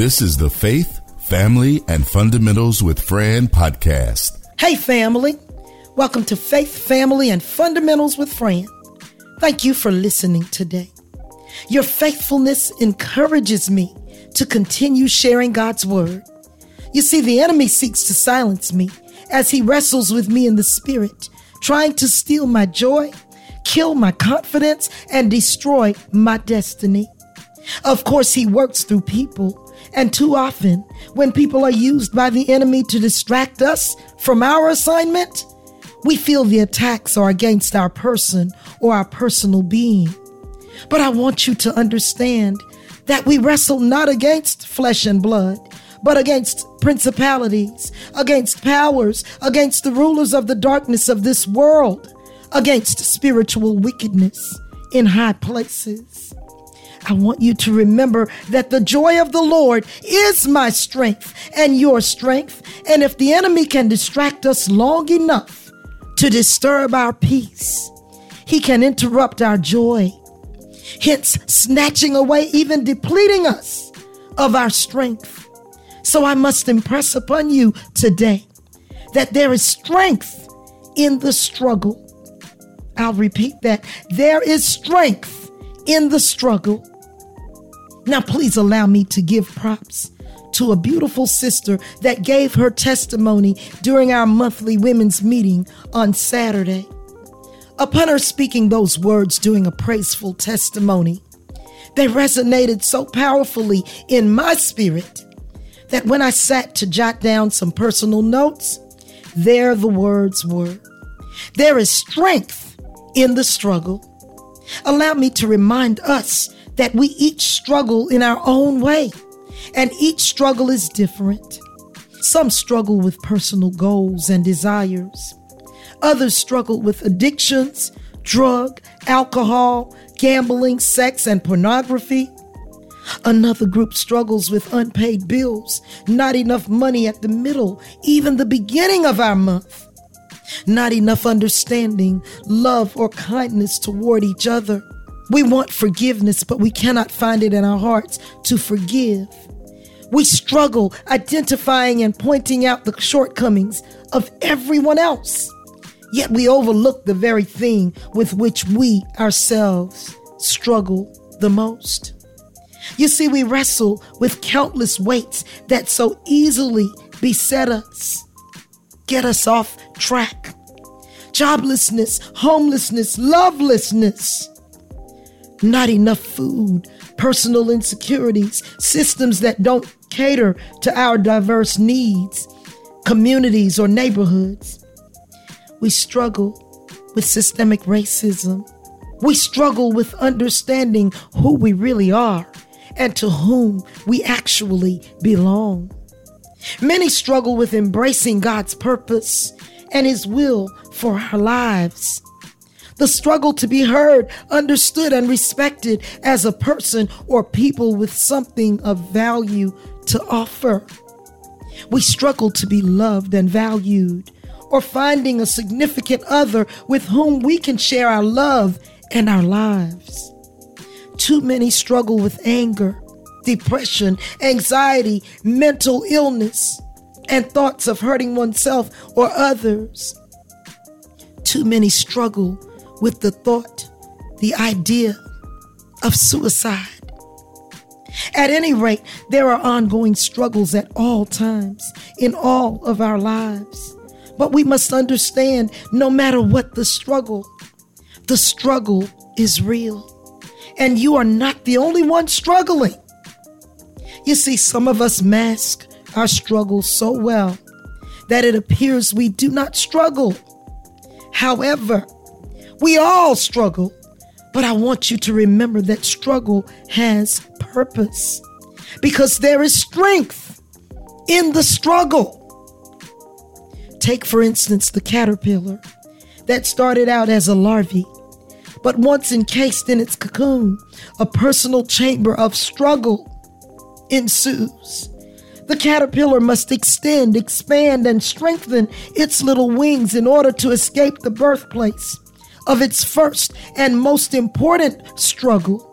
This is the Faith, Family, and Fundamentals with Fran podcast. Hey, family. Welcome to Faith, Family, and Fundamentals with Fran. Thank you for listening today. Your faithfulness encourages me to continue sharing God's word. You see, the enemy seeks to silence me as he wrestles with me in the spirit, trying to steal my joy, kill my confidence, and destroy my destiny. Of course, he works through people. And too often, when people are used by the enemy to distract us from our assignment, we feel the attacks are against our person or our personal being. But I want you to understand that we wrestle not against flesh and blood, but against principalities, against powers, against the rulers of the darkness of this world, against spiritual wickedness in high places. I want you to remember that the joy of the Lord is my strength and your strength. And if the enemy can distract us long enough to disturb our peace, he can interrupt our joy, hence snatching away, even depleting us of our strength. So I must impress upon you today that there is strength in the struggle. I'll repeat that. There is strength in the struggle. Now, please allow me to give props to a beautiful sister that gave her testimony during our monthly women's meeting on Saturday. Upon her speaking those words during a praiseful testimony, they resonated so powerfully in my spirit that when I sat to jot down some personal notes, there the words were There is strength in the struggle. Allow me to remind us that we each struggle in our own way, and each struggle is different. Some struggle with personal goals and desires. Others struggle with addictions, drug, alcohol, gambling, sex, and pornography. Another group struggles with unpaid bills, not enough money at the middle, even the beginning of our month, not enough understanding, love, or kindness toward each other. We want forgiveness, but we cannot find it in our hearts to forgive. We struggle identifying and pointing out the shortcomings of everyone else, yet we overlook the very thing with which we ourselves struggle the most. You see, we wrestle with countless weights that so easily beset us, get us off track. Joblessness, homelessness, lovelessness, not enough food, personal insecurities, systems that don't cater to our diverse needs, communities, or neighborhoods. We struggle with systemic racism. We struggle with understanding who we really are and to whom we actually belong. Many struggle with embracing God's purpose and His will for our lives. The struggle to be heard, understood, and respected as a person or people with something of value to offer. We struggle to be loved and valued, or finding a significant other with whom we can share our love and our lives. Too many struggle with anger, depression, anxiety, mental illness, and thoughts of hurting oneself or others. Too many struggle with the thought, the idea of suicide. At any rate, there are ongoing struggles at all times in all of our lives. But we must understand no matter what the struggle, the struggle is real. And you are not the only one struggling. You see, some of us mask our struggles so well that it appears we do not struggle. However, we all struggle, but I want you to remember that struggle has purpose because there is strength in the struggle. Take, for instance, the caterpillar that started out as a larvae, but once encased in its cocoon, a personal chamber of struggle ensues. The caterpillar must extend, expand, and strengthen its little wings in order to escape the birthplace of its first and most important struggle.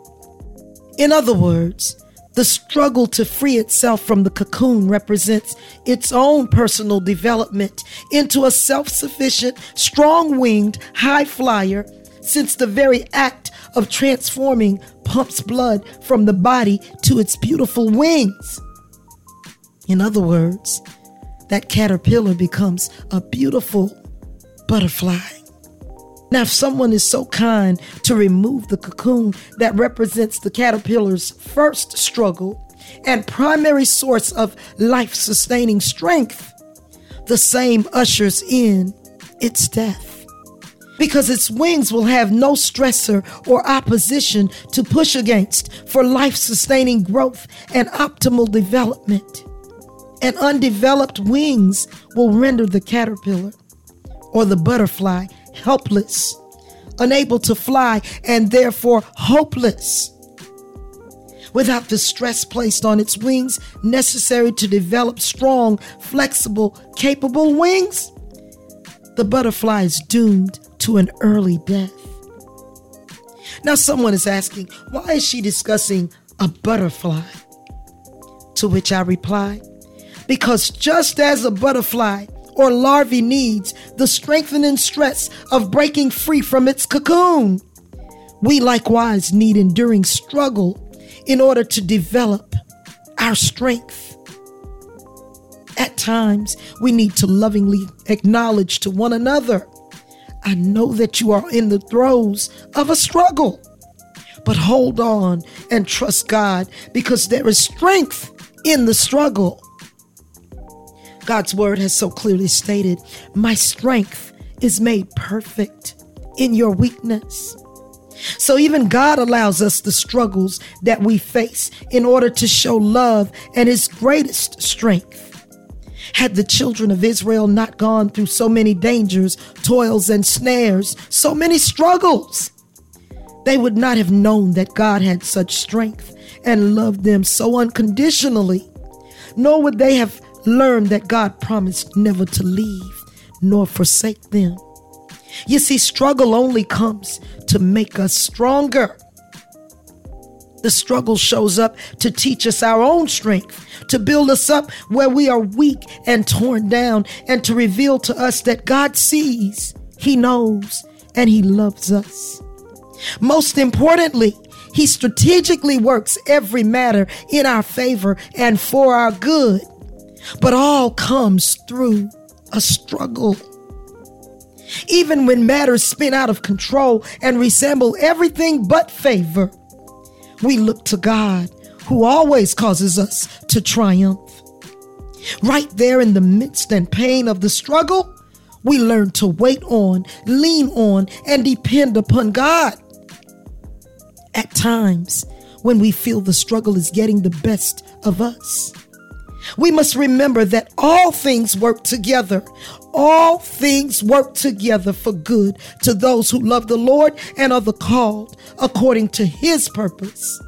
In other words, The struggle to free itself from the cocoon represents its own personal development into a self sufficient, strong winged high flyer, since the very act of transforming pumps blood from the body to its beautiful wings. In other words, that caterpillar becomes a beautiful butterfly. Now, if someone is so kind to remove the cocoon that represents the caterpillar's first struggle and primary source of life sustaining strength, the same ushers in its death. Because its wings will have no stressor or opposition to push against for life sustaining growth and optimal development. And undeveloped wings will render the caterpillar or the butterfly helpless, unable to fly, and therefore hopeless. Without the stress placed on its wings necessary to develop strong, flexible, capable wings, the butterfly is doomed to an early death. Now, someone is asking, why is she discussing a butterfly? To which I reply, because just as a butterfly or larvae needs the strengthening stress of breaking free from its cocoon. We likewise need enduring struggle in order to develop our strength. At times, we need to lovingly acknowledge to one another I know that you are in the throes of a struggle, but hold on and trust God because there is strength in the struggle. God's word has so clearly stated, My strength is made perfect in your weakness. So even God allows us the struggles that we face in order to show love and his greatest strength. Had the children of Israel not gone through so many dangers, toils, and snares, so many struggles, they would not have known that God had such strength and loved them so unconditionally, nor would they have learn that God promised never to leave nor forsake them. You see, struggle only comes to make us stronger. The struggle shows up to teach us our own strength, to build us up where we are weak and torn down, and to reveal to us that God sees, He knows, and He loves us. Most importantly, He strategically works every matter in our favor and for our good but all comes through a struggle. Even when matters spin out of control and resemble everything but favor, we look to God who always causes us to triumph. Right there in the midst and pain of the struggle, we learn to wait on, lean on, and depend upon God. At times, when we feel the struggle is getting the best of us, we must remember that all things work together. All things work together for good to those who love the Lord and are the called according to his purpose.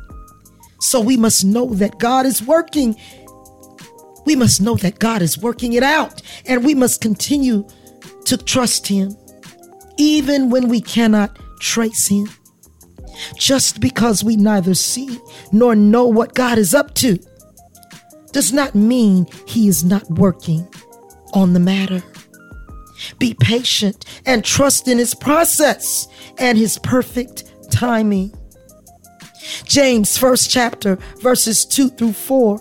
So we must know that God is working. We must know that God is working it out, and we must continue to trust him even when we cannot trace him. Just because we neither see nor know what God is up to does not mean he is not working on the matter. Be patient and trust in his process and his perfect timing. James, first chapter, verses 2 through 4.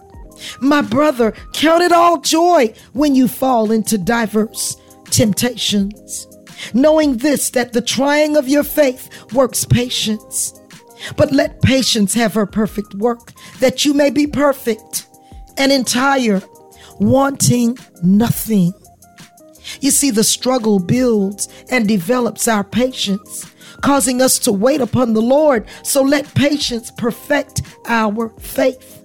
My brother, count it all joy when you fall into diverse temptations, knowing this, that the trying of your faith works patience. But let patience have her perfect work, that you may be perfect and entire, wanting nothing. You see, the struggle builds and develops our patience, causing us to wait upon the Lord. So let patience perfect our faith,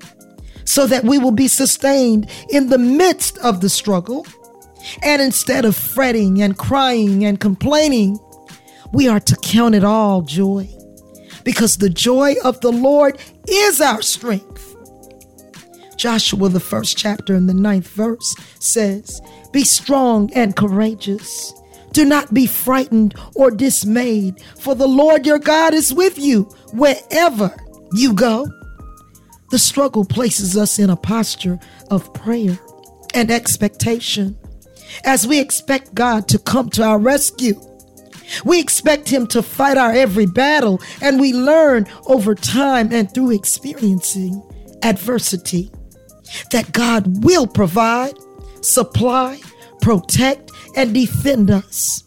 so that we will be sustained in the midst of the struggle. And instead of fretting and crying and complaining, we are to count it all joy, because the joy of the Lord is our strength. Joshua, the first chapter in the ninth verse, says, Be strong and courageous. Do not be frightened or dismayed, for the Lord your God is with you wherever you go. The struggle places us in a posture of prayer and expectation as we expect God to come to our rescue. We expect Him to fight our every battle, and we learn over time and through experiencing adversity that God will provide, supply, protect, and defend us,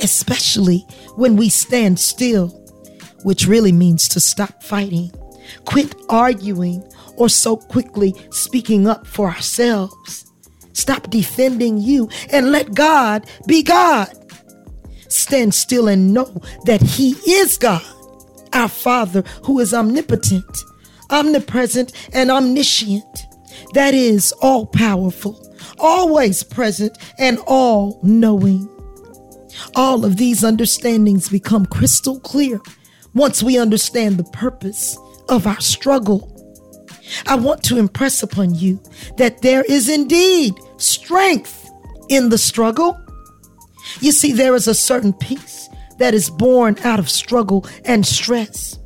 especially when we stand still, which really means to stop fighting, quit arguing, or so quickly speaking up for ourselves. Stop defending you and let God be God. Stand still and know that He is God, our Father who is omnipotent, omnipresent, and omniscient. That is all powerful, always present, and all knowing. All of these understandings become crystal clear once we understand the purpose of our struggle. I want to impress upon you that there is indeed strength in the struggle. You see, there is a certain peace that is born out of struggle and stress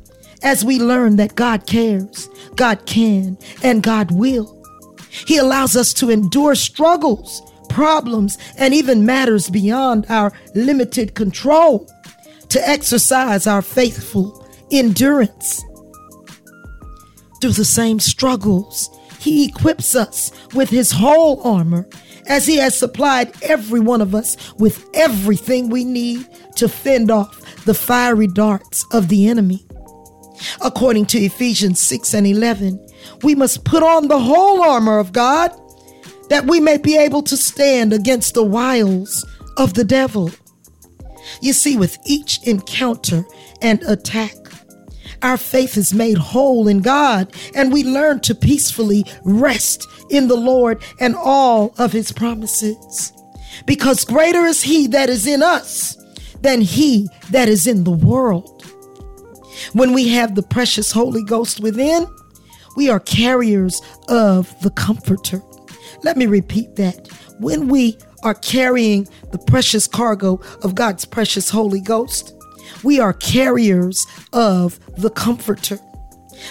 as we learn that God cares, God can, and God will. He allows us to endure struggles, problems, and even matters beyond our limited control to exercise our faithful endurance. Through the same struggles, He equips us with His whole armor as He has supplied every one of us with everything we need to fend off the fiery darts of the enemy. According to Ephesians 6 and 11, we must put on the whole armor of God that we may be able to stand against the wiles of the devil. You see, with each encounter and attack, our faith is made whole in God, and we learn to peacefully rest in the Lord and all of his promises. Because greater is he that is in us than he that is in the world. When we have the precious Holy Ghost within, we are carriers of the Comforter. Let me repeat that. When we are carrying the precious cargo of God's precious Holy Ghost, we are carriers of the Comforter.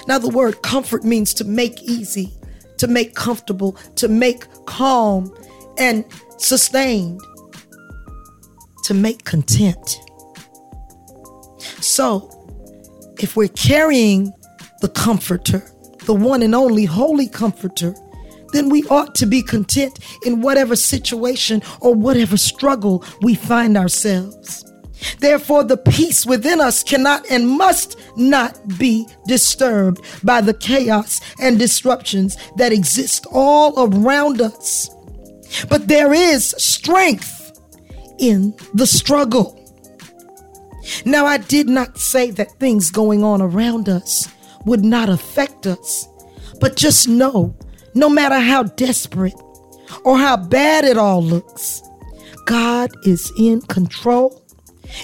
Now, the word comfort means to make easy, to make comfortable, to make calm and sustained, to make content. So, if we're carrying the Comforter, the one and only Holy Comforter, then we ought to be content in whatever situation or whatever struggle we find ourselves. Therefore, the peace within us cannot and must not be disturbed by the chaos and disruptions that exist all around us. But there is strength in the struggle. Now, I did not say that things going on around us would not affect us, but just know no matter how desperate or how bad it all looks, God is in control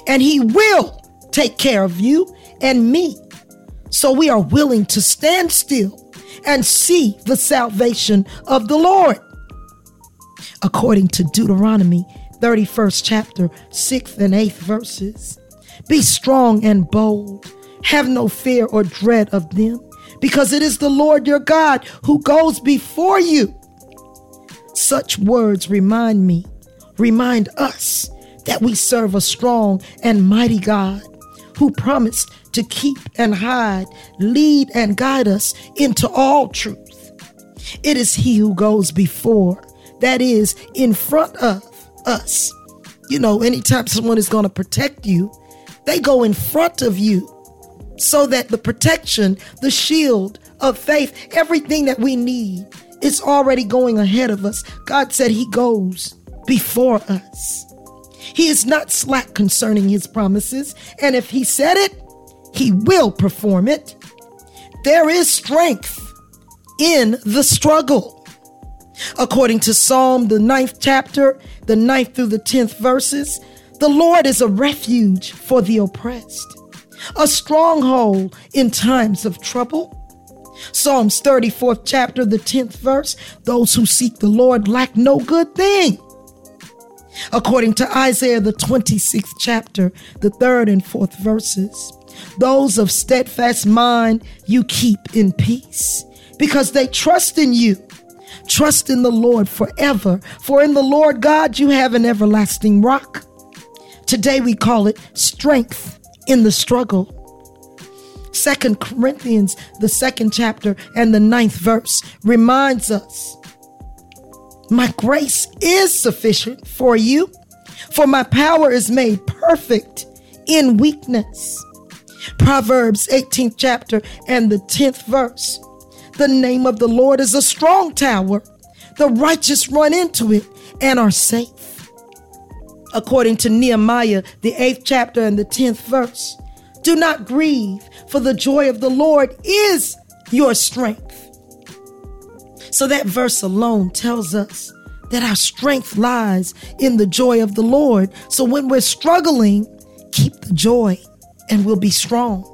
and He will take care of you and me. So we are willing to stand still and see the salvation of the Lord. According to Deuteronomy 31st chapter, 6th and 8th verses. Be strong and bold. Have no fear or dread of them, because it is the Lord your God who goes before you. Such words remind me, remind us that we serve a strong and mighty God who promised to keep and hide, lead and guide us into all truth. It is He who goes before, that is, in front of us. You know, anytime someone is going to protect you, they go in front of you so that the protection, the shield of faith, everything that we need is already going ahead of us. God said He goes before us. He is not slack concerning His promises, and if He said it, He will perform it. There is strength in the struggle. According to Psalm, the ninth chapter, the ninth through the tenth verses, the Lord is a refuge for the oppressed a stronghold in times of trouble. Psalms 34th chapter, the 10th verse those who seek the Lord lack no good thing. According to Isaiah, the 26th chapter, the 3rd and 4th verses, Those of steadfast mind you keep in peace because they trust in you. Trust in the Lord forever, for in the Lord God you have an everlasting rock. Today we call it strength in the struggle. Second Corinthians, the second chapter and the ninth verse reminds us My grace is sufficient for you, for my power is made perfect in weakness. Proverbs 18th chapter and the 10th verse. The name of the Lord is a strong tower. The righteous run into it and are safe. According to Nehemiah, the 8th chapter and the 10th verse. Do not grieve, for the joy of the Lord is your strength. So that verse alone tells us that our strength lies in the joy of the Lord. So when we're struggling, keep the joy and we'll be strong.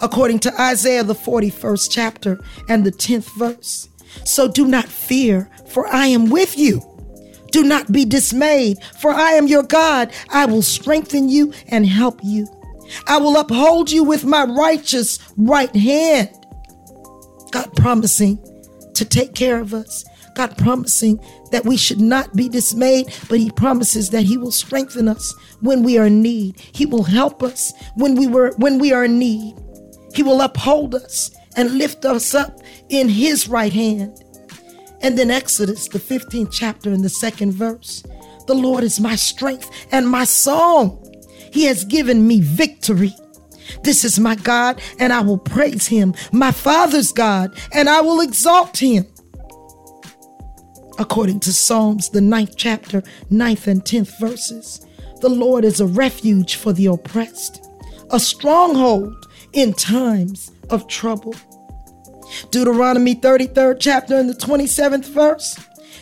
According to Isaiah, the 41st chapter and the 10th verse. So do not fear, for I am with you. Do not be dismayed, for I am your God. I will strengthen you and help you. I will uphold you with my righteous right hand. God promising to take care of us. God promising that we should not be dismayed, but He promises that He will strengthen us when we are in need. He will help us when we were when we are in need. He will uphold us and lift us up in His right hand. And then Exodus, the 15th chapter in the second verse. The Lord is my strength and my song. He has given me victory. This is my God, and I will praise him, my Father's God, and I will exalt him. According to Psalms, the ninth chapter, ninth and tenth verses, the Lord is a refuge for the oppressed, a stronghold in times of trouble. Deuteronomy 33rd chapter and the 27th verse.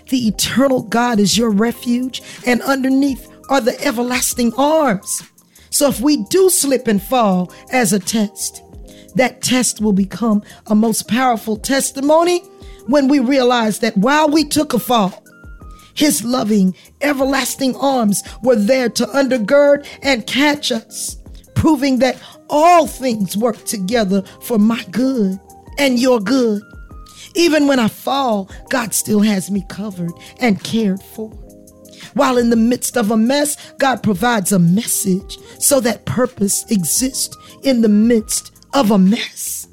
The eternal God is your refuge, and underneath are the everlasting arms. So if we do slip and fall as a test, that test will become a most powerful testimony when we realize that while we took a fall, his loving, everlasting arms were there to undergird and catch us, proving that all things work together for my good and your good. Even when I fall, God still has me covered and cared for. While in the midst of a mess, God provides a message so that purpose exists in the midst of a mess.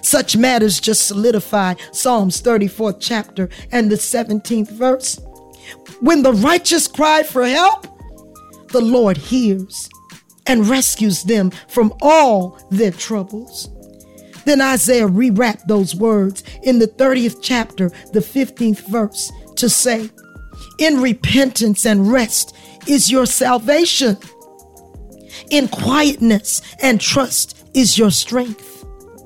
Such matters just solidify Psalms 34th chapter and the 17th verse. When the righteous cry for help, the Lord hears and rescues them from all their troubles. Then Isaiah rewrapped those words in the 30th chapter, the 15th verse, to say, In repentance and rest is your salvation. In quietness and trust is your strength.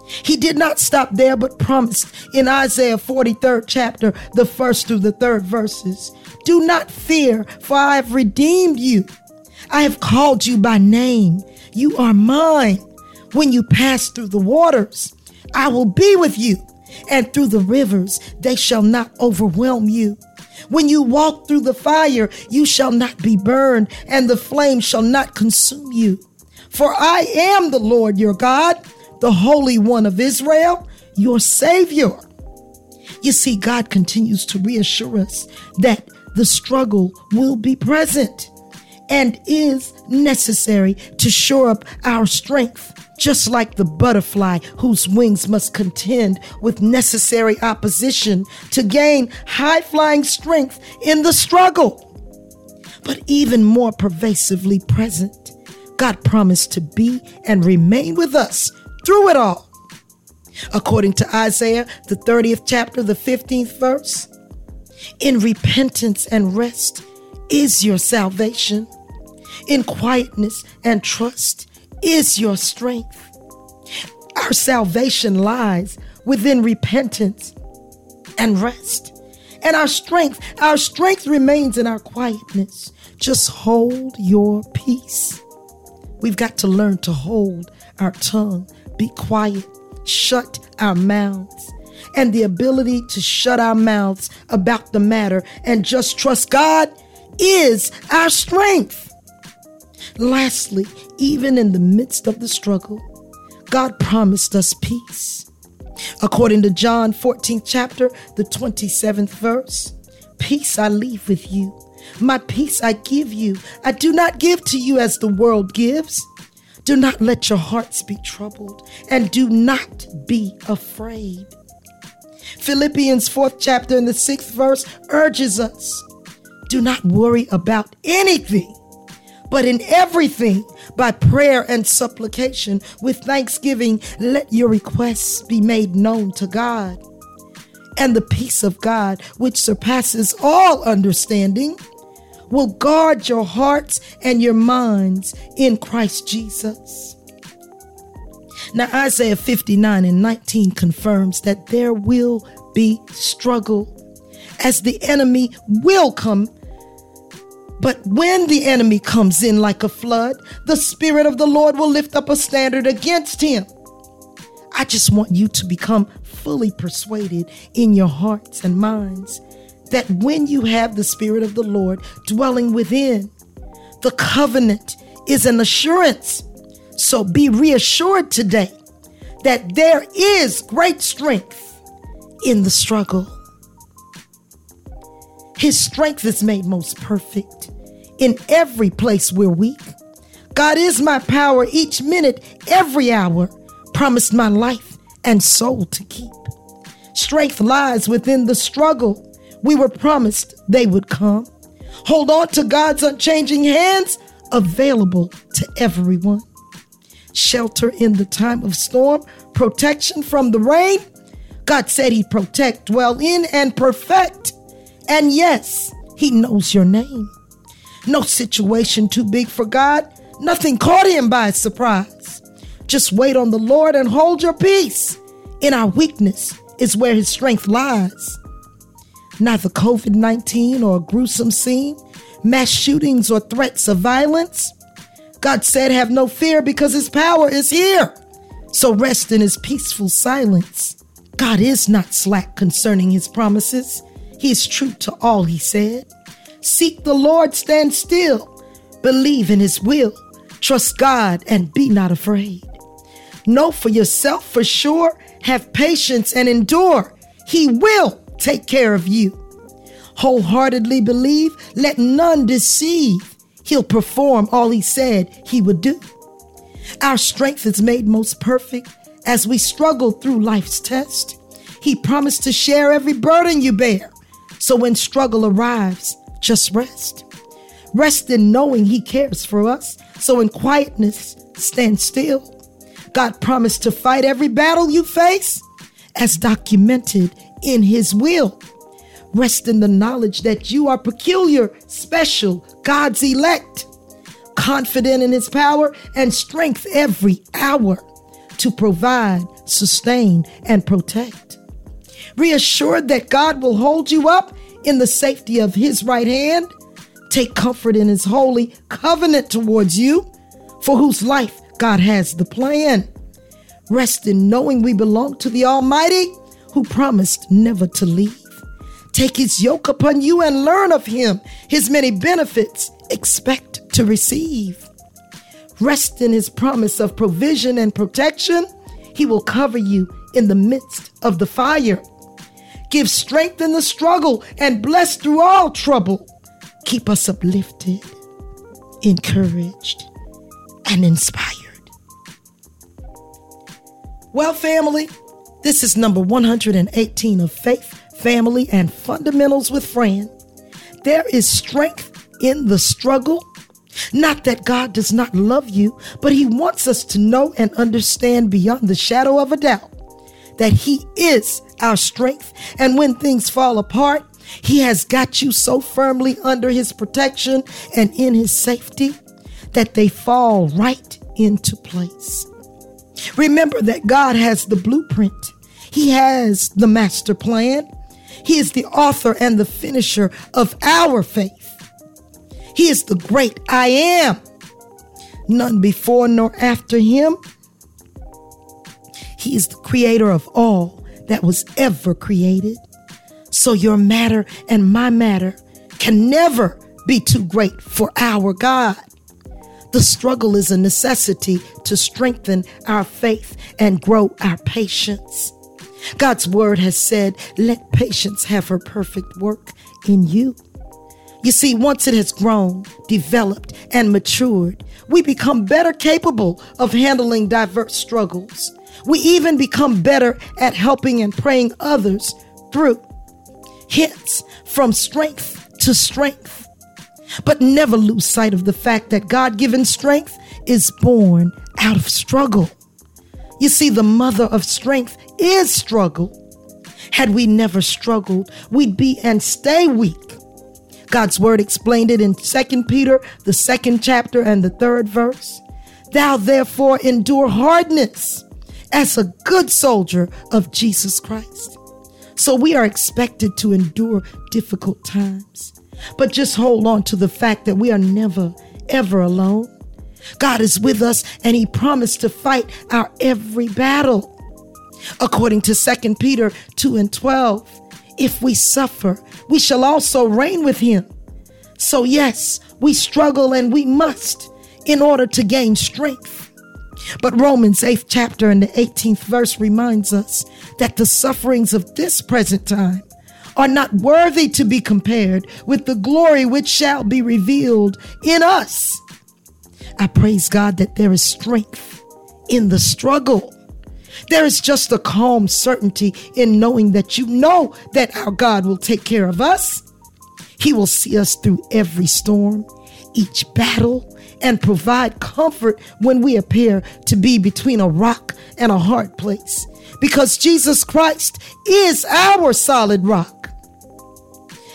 He did not stop there, but promised in Isaiah 43rd chapter, the first through the third verses Do not fear, for I have redeemed you. I have called you by name. You are mine. When you pass through the waters, I will be with you, and through the rivers, they shall not overwhelm you. When you walk through the fire, you shall not be burned, and the flame shall not consume you. For I am the Lord your God, the Holy One of Israel, your Savior. You see, God continues to reassure us that the struggle will be present and is necessary to shore up our strength. Just like the butterfly whose wings must contend with necessary opposition to gain high flying strength in the struggle. But even more pervasively present, God promised to be and remain with us through it all. According to Isaiah, the 30th chapter, the 15th verse, in repentance and rest is your salvation in quietness and trust is your strength. Our salvation lies within repentance and rest. And our strength, our strength remains in our quietness. Just hold your peace. We've got to learn to hold our tongue, be quiet, shut our mouths. And the ability to shut our mouths about the matter and just trust God is our strength. Lastly, even in the midst of the struggle, God promised us peace. According to John 14th chapter, the 27th verse, peace I leave with you. My peace I give you. I do not give to you as the world gives. Do not let your hearts be troubled and do not be afraid. Philippians 4th chapter and the 6th verse urges us do not worry about anything, but in everything, by prayer and supplication, with thanksgiving, let your requests be made known to God. And the peace of God, which surpasses all understanding, will guard your hearts and your minds in Christ Jesus. Now, Isaiah 59 and 19 confirms that there will be struggle as the enemy will come. But when the enemy comes in like a flood, the Spirit of the Lord will lift up a standard against him. I just want you to become fully persuaded in your hearts and minds that when you have the Spirit of the Lord dwelling within, the covenant is an assurance. So be reassured today that there is great strength in the struggle. His strength is made most perfect in every place we're weak. God is my power each minute, every hour, promised my life and soul to keep. Strength lies within the struggle we were promised they would come. Hold on to God's unchanging hands, available to everyone. Shelter in the time of storm, protection from the rain. God said He'd protect, dwell in, and perfect. And yes, He knows your name. No situation too big for God. Nothing caught Him by surprise. Just wait on the Lord and hold your peace. In our weakness is where His strength lies neither COVID 19 or a gruesome scene, mass shootings or threats of violence. God said, Have no fear because his power is here. So rest in his peaceful silence. God is not slack concerning his promises. He is true to all he said. Seek the Lord, stand still, believe in his will, trust God, and be not afraid. Know for yourself for sure, have patience and endure. He will take care of you. Wholeheartedly believe, let none deceive. He'll perform all he said he would do. Our strength is made most perfect as we struggle through life's test. He promised to share every burden you bear. So when struggle arrives, just rest. Rest in knowing He cares for us. So in quietness, stand still. God promised to fight every battle you face as documented in His will. Rest in the knowledge that you are peculiar, special, God's elect, confident in His power and strength every hour to provide, sustain, and protect. Reassured that God will hold you up in the safety of His right hand. Take comfort in His holy covenant towards you, for whose life God has the plan. Rest in knowing we belong to the Almighty who promised never to leave. Take his yoke upon you and learn of him. His many benefits expect to receive. Rest in his promise of provision and protection. He will cover you in the midst of the fire. Give strength in the struggle and bless through all trouble. Keep us uplifted, encouraged, and inspired. Well, family, this is number 118 of Faith, Family, and Fundamentals with Fran. There is strength in the struggle. Not that God does not love you, but He wants us to know and understand beyond the shadow of a doubt that He is our strength. And when things fall apart, He has got you so firmly under His protection and in His safety that they fall right into place. Remember that God has the blueprint. He has the master plan. He is the author and the finisher of our faith. He is the great I am. None before nor after him. He is the creator of all that was ever created. So your matter and my matter can never be too great for our God. The struggle is a necessity to strengthen our faith and grow our patience. God's word has said, let patience have her perfect work in you. You see, once it has grown, developed, and matured, we become better capable of handling diverse struggles. We even become better at helping and praying others through. Hence, from strength to strength. But never lose sight of the fact that God given strength is born out of struggle. You see, the mother of strength is struggle. Had we never struggled, we'd be and stay weak. God's word explained it in 2 Peter, the second chapter and the third verse. Thou therefore endure hardness as a good soldier of Jesus Christ. So we are expected to endure difficult times. But just hold on to the fact that we are never, ever alone. God is with us and he promised to fight our every battle. According to 2 Peter 2 and 12, if we suffer, we shall also reign with him. So, yes, we struggle and we must in order to gain strength. But Romans 8th chapter and the 18th verse reminds us that the sufferings of this present time are not worthy to be compared with the glory which shall be revealed in us. I praise God that there is strength in the struggle. There is just a calm certainty in knowing that you know that our God will take care of us. He will see us through every storm, each battle, and provide comfort when we appear to be between a rock and a hard place. Because Jesus Christ is our solid rock.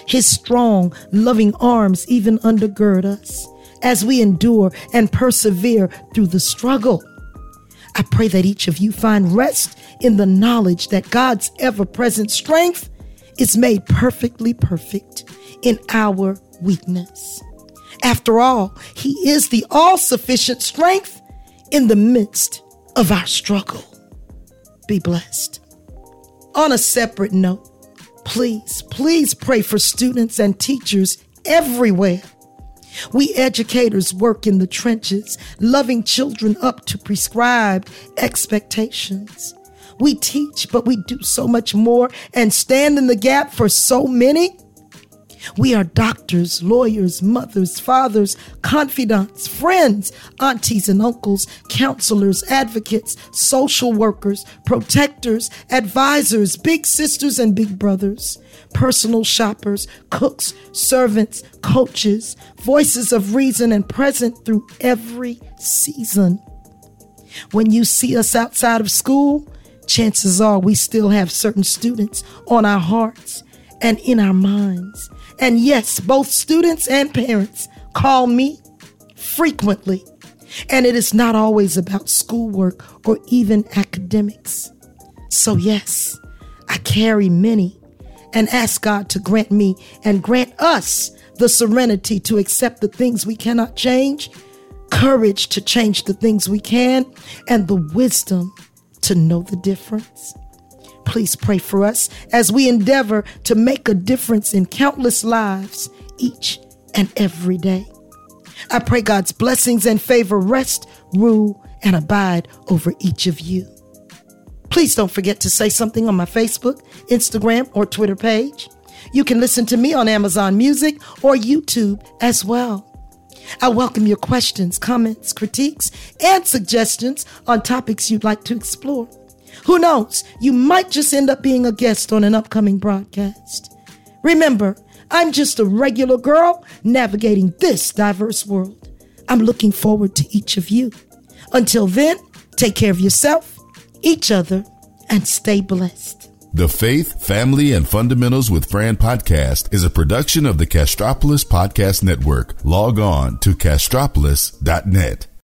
His strong, loving arms even undergird us as we endure and persevere through the struggle. I pray that each of you find rest in the knowledge that God's ever present strength is made perfectly perfect in our weakness. After all, He is the all sufficient strength in the midst of our struggle. Be blessed. On a separate note, please, please pray for students and teachers everywhere. We educators work in the trenches, loving children up to prescribed expectations. We teach, but we do so much more and stand in the gap for so many we are doctors, lawyers, mothers, fathers, confidants, friends, aunties and uncles, counselors, advocates, social workers, protectors, advisors, big sisters and big brothers, personal shoppers, cooks, servants, coaches, voices of reason and present through every season. When you see us outside of school, chances are we still have certain students on our hearts and in our minds. And yes, both students and parents call me frequently. And it is not always about schoolwork or even academics. So, yes, I carry many and ask God to grant me and grant us the serenity to accept the things we cannot change, courage to change the things we can, and the wisdom to know the difference. Please pray for us as we endeavor to make a difference in countless lives each and every day. I pray God's blessings and favor rest, rule, and abide over each of you. Please don't forget to say something on my Facebook, Instagram, or Twitter page. You can listen to me on Amazon Music or YouTube as well. I welcome your questions, comments, critiques, and suggestions on topics you'd like to explore. Who knows? You might just end up being a guest on an upcoming broadcast. Remember, I'm just a regular girl navigating this diverse world. I'm looking forward to each of you. Until then, take care of yourself, each other, and stay blessed. The Faith, Family, and Fundamentals with Fran podcast is a production of the Castropolis Podcast Network. Log on to castropolis.net.